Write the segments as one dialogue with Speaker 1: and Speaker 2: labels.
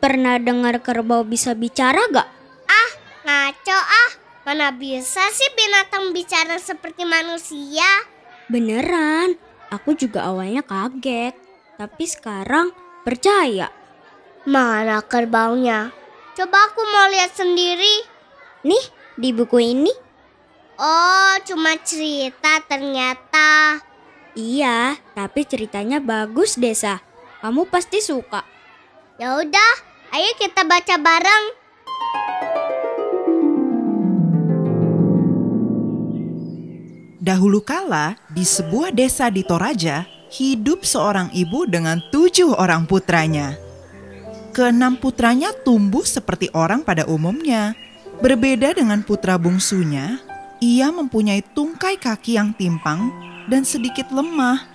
Speaker 1: Pernah dengar kerbau bisa bicara gak?
Speaker 2: Ah, ngaco ah. Mana bisa sih binatang bicara seperti manusia?
Speaker 1: Beneran, aku juga awalnya kaget. Tapi sekarang percaya.
Speaker 2: Mana kerbaunya? Coba aku mau lihat sendiri.
Speaker 1: Nih, di buku ini.
Speaker 2: Oh, cuma cerita ternyata.
Speaker 1: Iya, tapi ceritanya bagus, Desa. Kamu pasti suka.
Speaker 2: Ya udah, ayo kita baca bareng.
Speaker 3: Dahulu kala, di sebuah desa di Toraja, hidup seorang ibu dengan tujuh orang putranya. Keenam putranya tumbuh seperti orang pada umumnya. Berbeda dengan putra bungsunya, ia mempunyai tungkai kaki yang timpang dan sedikit lemah,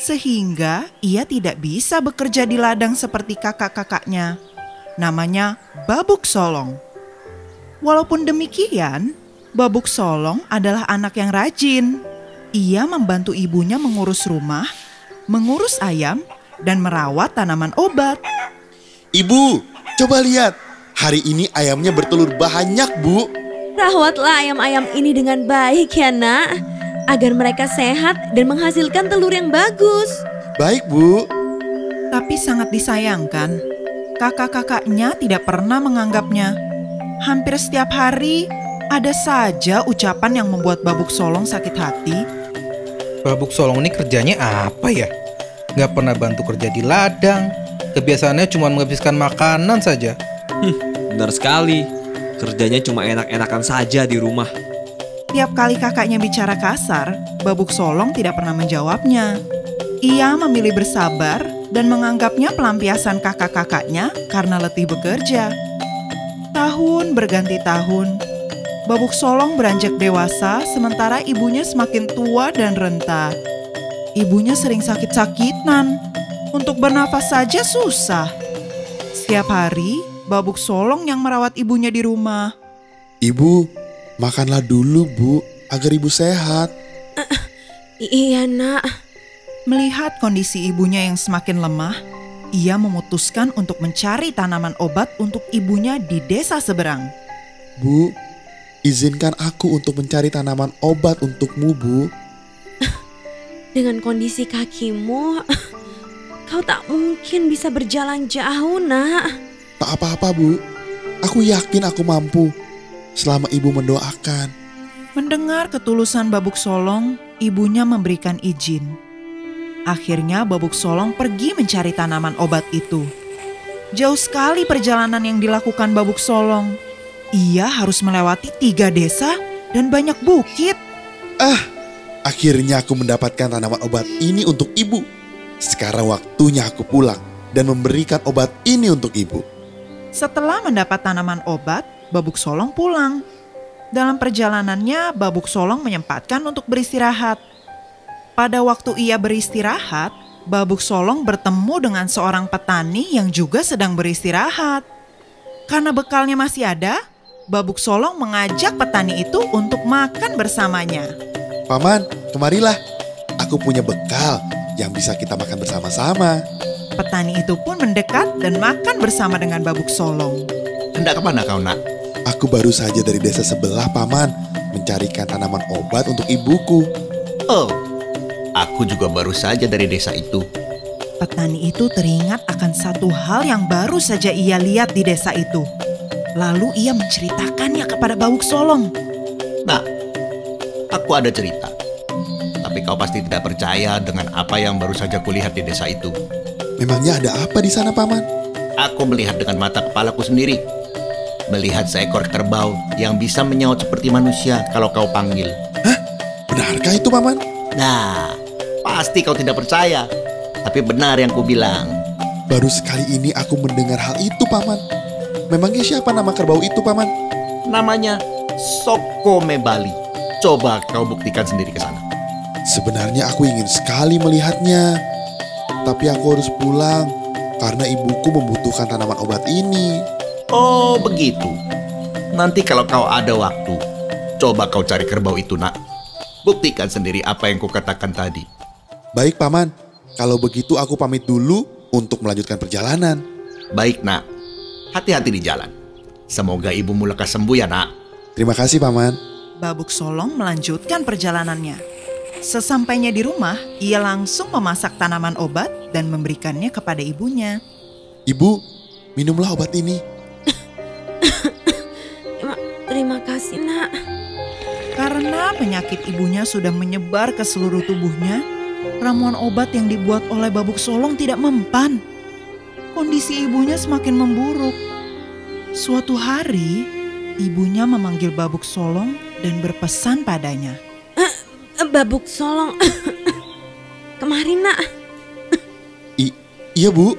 Speaker 3: sehingga ia tidak bisa bekerja di ladang seperti kakak-kakaknya. Namanya Babuk Solong. Walaupun demikian, Babuk Solong adalah anak yang rajin. Ia membantu ibunya mengurus rumah, mengurus ayam, dan merawat tanaman obat.
Speaker 4: Ibu, coba lihat. Hari ini ayamnya bertelur banyak, Bu.
Speaker 5: Rawatlah ayam-ayam ini dengan baik ya nak, agar mereka sehat dan menghasilkan telur yang bagus.
Speaker 4: Baik, Bu.
Speaker 3: Tapi sangat disayangkan, kakak-kakaknya tidak pernah menganggapnya. Hampir setiap hari ada saja ucapan yang membuat Babuk Solong sakit hati.
Speaker 6: Babuk Solong ini kerjanya apa ya? Gak pernah bantu kerja di ladang. Kebiasaannya cuma menghabiskan makanan saja.
Speaker 7: Benar sekali. Kerjanya cuma enak-enakan saja di rumah.
Speaker 3: Tiap kali kakaknya bicara kasar, Babuk Solong tidak pernah menjawabnya. Ia memilih bersabar dan menganggapnya pelampiasan kakak-kakaknya karena letih bekerja. Tahun berganti tahun, Babuk Solong beranjak dewasa sementara ibunya semakin tua dan renta. Ibunya sering sakit-sakitan, untuk bernafas saja susah. Setiap hari, Babuk Solong yang merawat ibunya di rumah.
Speaker 4: Ibu, makanlah dulu, Bu, agar ibu sehat.
Speaker 5: Iya nak,
Speaker 3: Melihat kondisi ibunya yang semakin lemah, ia memutuskan untuk mencari tanaman obat untuk ibunya di desa seberang.
Speaker 4: Bu, izinkan aku untuk mencari tanaman obat untukmu, Bu.
Speaker 5: dengan kondisi kakimu, kau tak mungkin bisa berjalan jauh nak.
Speaker 4: Tak apa-apa, Bu. Aku yakin aku mampu selama ibu mendoakan.
Speaker 3: Mendengar ketulusan Babuk Solong, ibunya memberikan izin. Akhirnya Babuk Solong pergi mencari tanaman obat itu. Jauh sekali perjalanan yang dilakukan Babuk Solong. Ia harus melewati tiga desa dan banyak bukit.
Speaker 4: Ah, akhirnya aku mendapatkan tanaman obat ini untuk ibu. Sekarang waktunya aku pulang dan memberikan obat ini untuk ibu.
Speaker 3: Setelah mendapat tanaman obat, Babuk Solong pulang. Dalam perjalanannya, Babuk Solong menyempatkan untuk beristirahat. Pada waktu ia beristirahat, Babuk Solong bertemu dengan seorang petani yang juga sedang beristirahat. Karena bekalnya masih ada, Babuk Solong mengajak petani itu untuk makan bersamanya.
Speaker 4: Paman, kemarilah. Aku punya bekal yang bisa kita makan bersama-sama.
Speaker 3: Petani itu pun mendekat dan makan bersama dengan Babuk Solong.
Speaker 8: Hendak ke mana kau nak?
Speaker 4: Aku baru saja dari desa sebelah, Paman, mencarikan tanaman obat untuk ibuku.
Speaker 8: Oh, aku juga baru saja dari desa itu.
Speaker 3: Petani itu teringat akan satu hal yang baru saja ia lihat di desa itu. Lalu ia menceritakannya kepada Babuk Solong.
Speaker 8: Nah, aku ada cerita. Tapi kau pasti tidak percaya dengan apa yang baru saja kulihat di desa itu.
Speaker 4: Memangnya ada apa di sana, Paman?
Speaker 8: Aku melihat dengan mata kepalaku sendiri. Melihat seekor kerbau yang bisa menyaut seperti manusia kalau kau panggil.
Speaker 4: Benarkah itu, Paman?
Speaker 8: Nah, pasti kau tidak percaya. Tapi benar yang kubilang.
Speaker 4: Baru sekali ini aku mendengar hal itu, Paman. Memangnya siapa nama kerbau itu, Paman?
Speaker 8: Namanya Sokome Bali. Coba kau buktikan sendiri ke sana.
Speaker 4: Sebenarnya aku ingin sekali melihatnya. Tapi aku harus pulang karena ibuku membutuhkan tanaman obat ini.
Speaker 8: Oh, begitu. Nanti kalau kau ada waktu, coba kau cari kerbau itu, nak. Buktikan sendiri apa yang kukatakan tadi.
Speaker 4: Baik, Paman. Kalau begitu aku pamit dulu untuk melanjutkan perjalanan.
Speaker 8: Baik, nak. Hati-hati di jalan. Semoga ibumu lekas sembuh ya nak.
Speaker 4: Terima kasih, Paman.
Speaker 3: Babuk Solong melanjutkan perjalanannya. Sesampainya di rumah, ia langsung memasak tanaman obat dan memberikannya kepada ibunya.
Speaker 4: Ibu, minumlah obat ini.
Speaker 5: Terima, terima kasih nak.
Speaker 3: Karena penyakit ibunya sudah menyebar ke seluruh tubuhnya, ramuan obat yang dibuat oleh Babuk Solong tidak mempan. Kondisi ibunya semakin memburuk. Suatu hari, ibunya memanggil Babuk Solong dan berpesan padanya.
Speaker 5: Eh, Babuk Solong. Kemarin nak,
Speaker 4: I iya, Bu.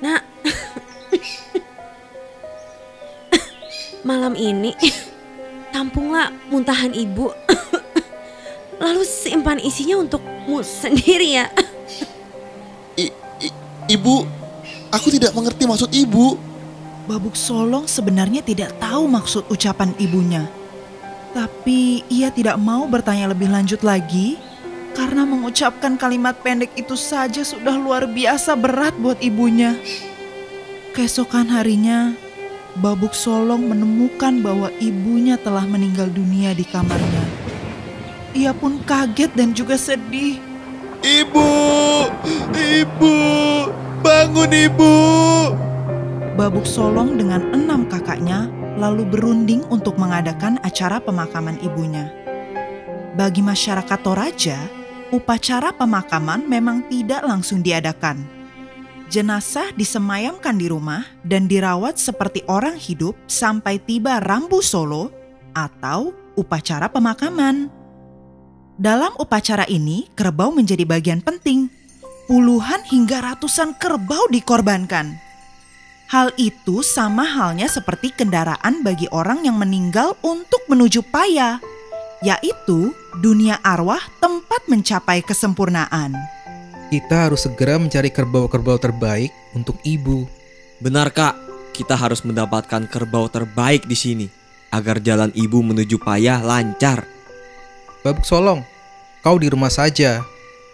Speaker 5: nak. Malam ini tampunglah muntahan ibu. Lalu simpan isinya untukmu sendiri ya.
Speaker 4: I, i- ibu, aku tidak mengerti maksud Ibu.
Speaker 3: Babuk Solong sebenarnya tidak tahu maksud ucapan ibunya. Tapi ia tidak mau bertanya lebih lanjut lagi karena mengucapkan kalimat pendek itu saja sudah luar biasa berat buat ibunya. Keesokan harinya, Babuk Solong menemukan bahwa ibunya telah meninggal dunia di kamarnya. Ia pun kaget dan juga sedih.
Speaker 4: Ibu, Ibu, bangun Ibu.
Speaker 3: Babuk Solong dengan enam kakaknya lalu berunding untuk mengadakan acara pemakaman ibunya. Bagi masyarakat Toraja, upacara pemakaman memang tidak langsung diadakan. Jenazah disemayamkan di rumah dan dirawat seperti orang hidup sampai tiba Rambu Solo atau upacara pemakaman. Dalam upacara ini, kerbau menjadi bagian penting. Puluhan hingga ratusan kerbau dikorbankan. Hal itu sama halnya seperti kendaraan bagi orang yang meninggal untuk menuju paya, yaitu dunia arwah tempat mencapai kesempurnaan.
Speaker 6: Kita harus segera mencari kerbau-kerbau terbaik untuk ibu.
Speaker 7: Benar kak, kita harus mendapatkan kerbau terbaik di sini agar jalan ibu menuju payah lancar.
Speaker 6: Babuk Solong, kau di rumah saja.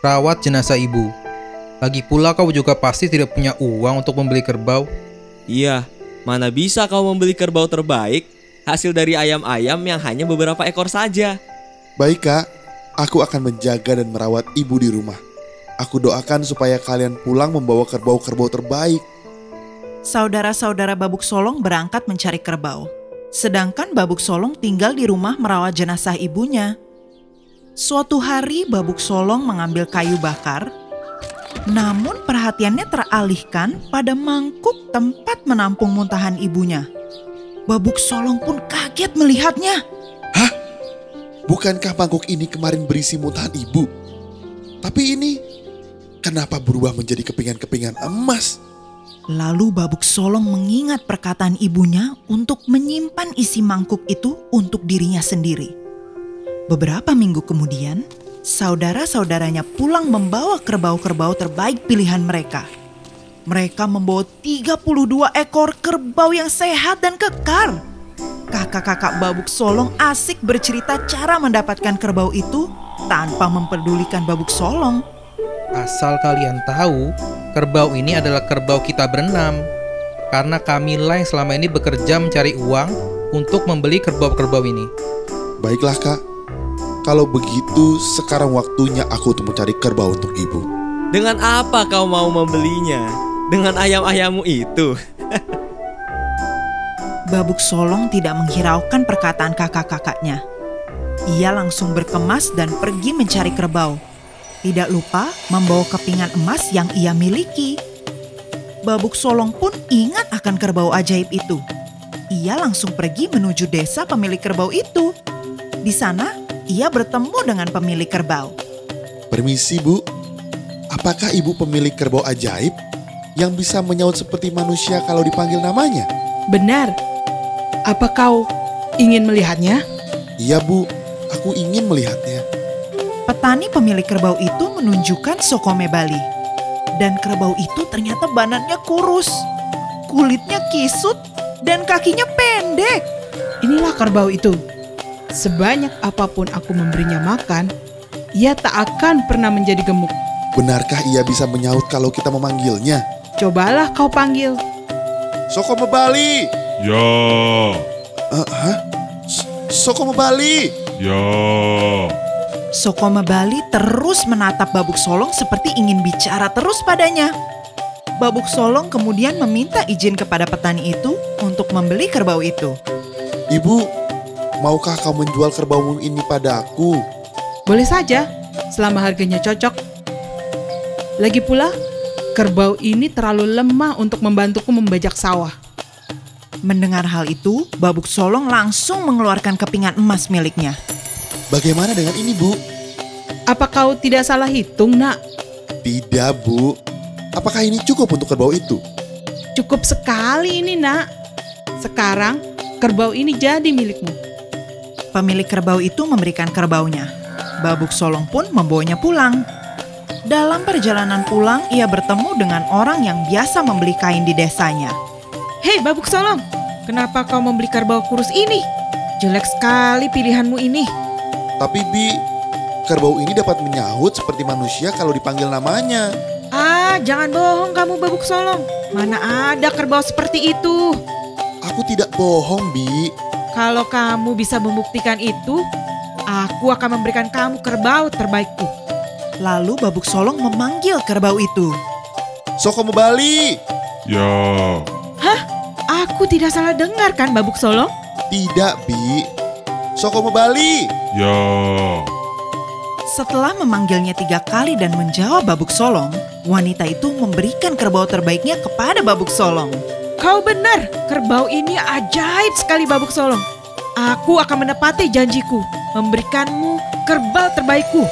Speaker 6: Rawat jenazah ibu. Lagi pula kau juga pasti tidak punya uang untuk membeli kerbau.
Speaker 7: Iya, mana bisa kau membeli kerbau terbaik hasil dari ayam-ayam yang hanya beberapa ekor saja.
Speaker 4: Baik kak, aku akan menjaga dan merawat ibu di rumah. Aku doakan supaya kalian pulang membawa kerbau-kerbau terbaik.
Speaker 3: Saudara-saudara Babuk Solong berangkat mencari kerbau. Sedangkan Babuk Solong tinggal di rumah merawat jenazah ibunya. Suatu hari Babuk Solong mengambil kayu bakar, namun perhatiannya teralihkan pada mangkuk tempat menampung muntahan ibunya. Babuk Solong pun kaget melihatnya.
Speaker 4: Bukankah mangkuk ini kemarin berisi muntahan ibu? Tapi ini kenapa berubah menjadi kepingan-kepingan emas?
Speaker 3: Lalu Babuk Solong mengingat perkataan ibunya untuk menyimpan isi mangkuk itu untuk dirinya sendiri. Beberapa minggu kemudian, saudara-saudaranya pulang membawa kerbau-kerbau terbaik pilihan mereka. Mereka membawa 32 ekor kerbau yang sehat dan kekar. Kakak-kakak Babuk Solong asik bercerita cara mendapatkan kerbau itu tanpa memperdulikan Babuk Solong.
Speaker 6: Asal kalian tahu, kerbau ini adalah kerbau kita berenam. Karena kamilah yang selama ini bekerja mencari uang untuk membeli kerbau-kerbau ini.
Speaker 4: Baiklah kak, kalau begitu sekarang waktunya aku untuk mencari kerbau untuk ibu.
Speaker 7: Dengan apa kau mau membelinya? Dengan ayam-ayammu itu.
Speaker 3: Babuk Solong tidak menghiraukan perkataan kakak-kakaknya. Ia langsung berkemas dan pergi mencari kerbau. Tidak lupa membawa kepingan emas yang ia miliki. Babuk Solong pun ingat akan kerbau ajaib itu. Ia langsung pergi menuju desa pemilik kerbau itu. Di sana, ia bertemu dengan pemilik kerbau.
Speaker 4: Permisi bu, apakah ibu pemilik kerbau ajaib yang bisa menyaut seperti manusia kalau dipanggil namanya?
Speaker 9: Benar. Apa kau ingin melihatnya?
Speaker 4: Iya bu, aku ingin melihatnya.
Speaker 3: Petani pemilik kerbau itu menunjukkan Sokome Bali. Dan kerbau itu ternyata banannya kurus. Kulitnya kisut dan kakinya pendek.
Speaker 9: Inilah kerbau itu. Sebanyak apa pun aku memberinya makan, ia tak akan pernah menjadi gemuk.
Speaker 4: Benarkah ia bisa menyaut kalau kita memanggilnya?
Speaker 9: Cobalah kau panggil.
Speaker 4: Soko Bali.
Speaker 10: Ya,
Speaker 4: Eh, hah? S- Soko Bali.
Speaker 10: ya.
Speaker 3: Sokoma Bali terus menatap Babuk Solong seperti ingin bicara terus padanya. Babuk Solong kemudian meminta izin kepada petani itu untuk membeli kerbau itu.
Speaker 4: Ibu, maukah kau menjual kerbaumu ini padaku?
Speaker 9: Boleh saja, selama harganya cocok. Lagi pula, kerbau ini terlalu lemah untuk membantuku membajak sawah.
Speaker 3: Mendengar hal itu, Babuk Solong langsung mengeluarkan kepingan emas miliknya.
Speaker 4: Bagaimana dengan ini, Bu?
Speaker 9: Apa kau tidak salah hitung, nak?
Speaker 4: Tidak, Bu. Apakah ini cukup untuk kerbau itu?
Speaker 9: Cukup sekali ini, nak. Sekarang, kerbau ini jadi milikmu.
Speaker 3: Pemilik kerbau itu memberikan kerbaunya. Babuk Solong pun membawanya pulang. Dalam perjalanan pulang, ia bertemu dengan orang yang biasa membeli kain di desanya.
Speaker 9: Hei, Babuk Solong, kenapa kau membeli kerbau kurus ini? Jelek sekali pilihanmu ini.
Speaker 4: Tapi, Bi, kerbau ini dapat menyahut seperti manusia kalau dipanggil namanya.
Speaker 9: Ah, jangan bohong kamu Babuk Solong. Mana ada kerbau seperti itu?
Speaker 4: Aku tidak bohong, Bi.
Speaker 9: Kalau kamu bisa membuktikan itu, aku akan memberikan kamu kerbau terbaikku.
Speaker 3: Lalu Babuk Solong memanggil kerbau itu.
Speaker 4: Soko Bali.
Speaker 10: Ya,
Speaker 9: Aku tidak salah dengar kan Babuk Solong?
Speaker 4: Tidak, Bi. Soko Bali.
Speaker 10: ya.
Speaker 3: Setelah memanggilnya tiga kali dan menjawab Babuk Solong, wanita itu memberikan kerbau terbaiknya kepada Babuk Solong.
Speaker 9: Kau benar, kerbau ini ajaib sekali Babuk Solong. Aku akan menepati janjiku, memberikanmu kerbau terbaikku.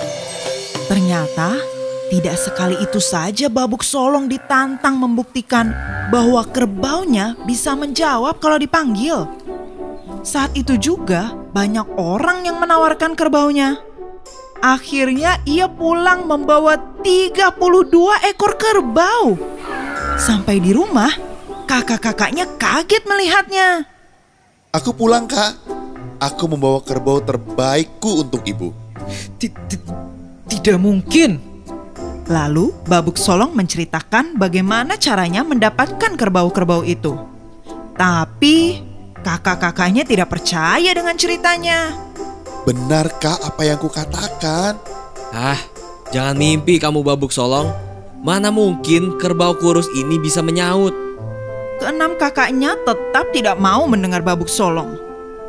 Speaker 3: Ternyata tidak sekali itu saja Babuk Solong ditantang membuktikan bahwa kerbaunya bisa menjawab kalau dipanggil. Saat itu juga banyak orang yang menawarkan kerbaunya. Akhirnya ia pulang membawa 32 ekor kerbau. Sampai di rumah, kakak-kakaknya kaget melihatnya.
Speaker 4: Aku pulang, Kak. Aku membawa kerbau terbaikku untuk ibu.
Speaker 6: Ti- ti- Tidak mungkin.
Speaker 3: Lalu Babuk Solong menceritakan bagaimana caranya mendapatkan kerbau-kerbau itu. Tapi kakak-kakaknya tidak percaya dengan ceritanya.
Speaker 4: Benarkah apa yang kukatakan?
Speaker 7: Ah, jangan mimpi kamu babuk solong. Mana mungkin kerbau kurus ini bisa menyaut?
Speaker 3: Keenam kakaknya tetap tidak mau mendengar Babuk Solong.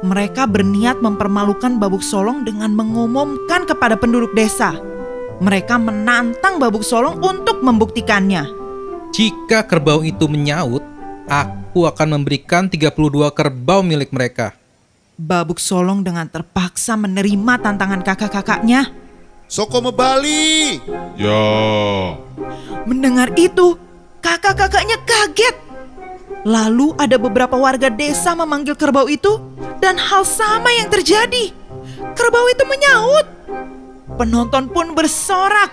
Speaker 3: Mereka berniat mempermalukan Babuk Solong dengan mengumumkan kepada penduduk desa. Mereka menantang Babuk Solong untuk membuktikannya.
Speaker 6: Jika kerbau itu menyaut, aku akan memberikan 32 kerbau milik mereka.
Speaker 3: Babuk Solong dengan terpaksa menerima tantangan kakak-kakaknya.
Speaker 4: Soko Bali.
Speaker 10: Ya,
Speaker 3: Mendengar itu, kakak-kakaknya kaget. Lalu ada beberapa warga desa memanggil kerbau itu dan hal sama yang terjadi. Kerbau itu menyaut. Penonton pun bersorak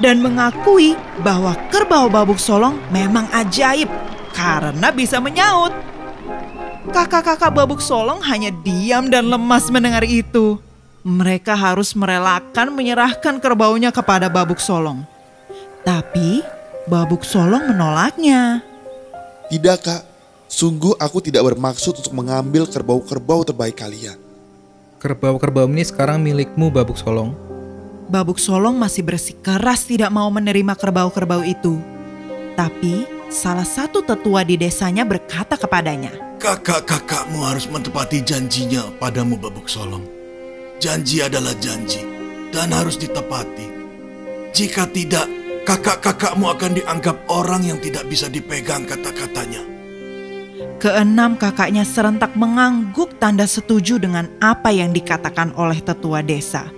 Speaker 3: dan mengakui bahwa kerbau babuk solong memang ajaib karena bisa menyaut. Kakak-kakak babuk solong hanya diam dan lemas mendengar itu. Mereka harus merelakan menyerahkan kerbaunya kepada babuk solong. Tapi babuk solong menolaknya.
Speaker 4: Tidak, Kak. Sungguh aku tidak bermaksud untuk mengambil kerbau-kerbau terbaik kalian.
Speaker 6: Kerbau-kerbau ini sekarang milikmu babuk solong.
Speaker 3: Babuk Solong masih bersikeras tidak mau menerima kerbau-kerbau itu. Tapi salah satu tetua di desanya berkata kepadanya,
Speaker 8: Kakak-kakakmu harus menepati janjinya padamu Babuk Solong. Janji adalah janji dan harus ditepati. Jika tidak, kakak-kakakmu akan dianggap orang yang tidak bisa dipegang kata-katanya.
Speaker 3: Keenam kakaknya serentak mengangguk tanda setuju dengan apa yang dikatakan oleh tetua desa.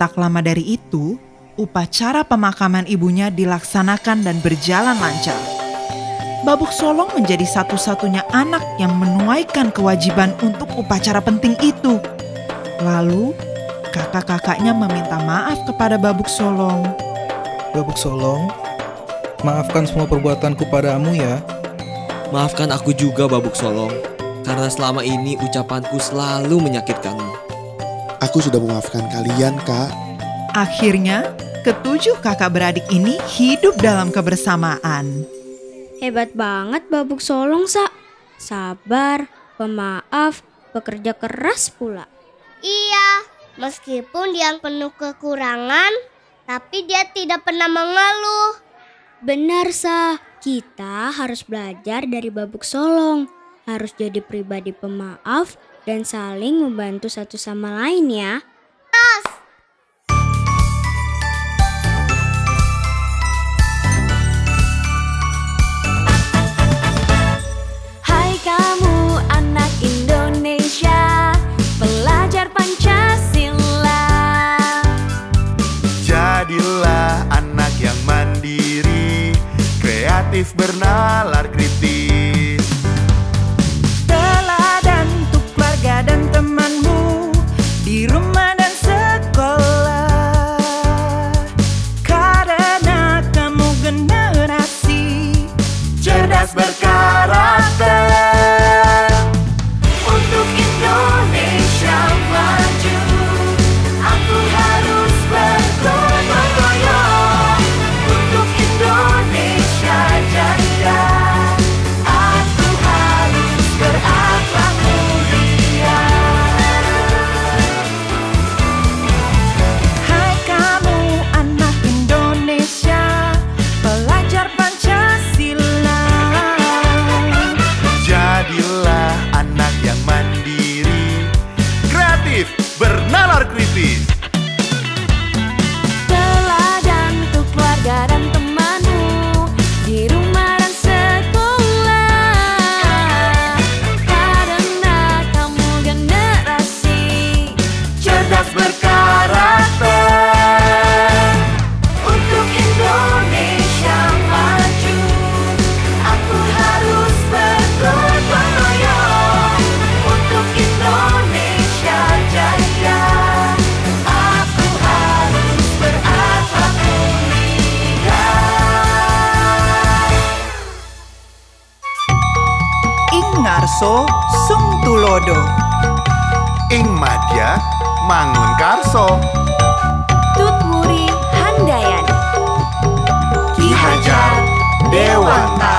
Speaker 3: Tak lama dari itu, upacara pemakaman ibunya dilaksanakan dan berjalan lancar. Babuk Solong menjadi satu-satunya anak yang menuaikan kewajiban untuk upacara penting itu. Lalu, kakak-kakaknya meminta maaf kepada Babuk Solong.
Speaker 6: Babuk solong, maafkan semua perbuatanku padamu ya.
Speaker 7: Maafkan aku juga babuk solong. Karena selama ini ucapanku selalu menyakitkanmu.
Speaker 4: Aku sudah memaafkan kalian, Kak.
Speaker 3: Akhirnya, ketujuh kakak beradik ini hidup dalam kebersamaan.
Speaker 1: Hebat banget Babuk Solong, Sa. Sabar, pemaaf, bekerja keras pula.
Speaker 2: Iya, meskipun dia penuh kekurangan, tapi dia tidak pernah mengeluh.
Speaker 1: Benar, Sa. Kita harus belajar dari Babuk Solong. Harus jadi pribadi pemaaf dan saling membantu satu sama lain ya.
Speaker 5: Hai
Speaker 10: kreatif
Speaker 3: ngarso sung tulodo.
Speaker 10: Ing madya mangun karso.
Speaker 5: Tut Muri Handayani
Speaker 10: Ki Hajar Dewanta.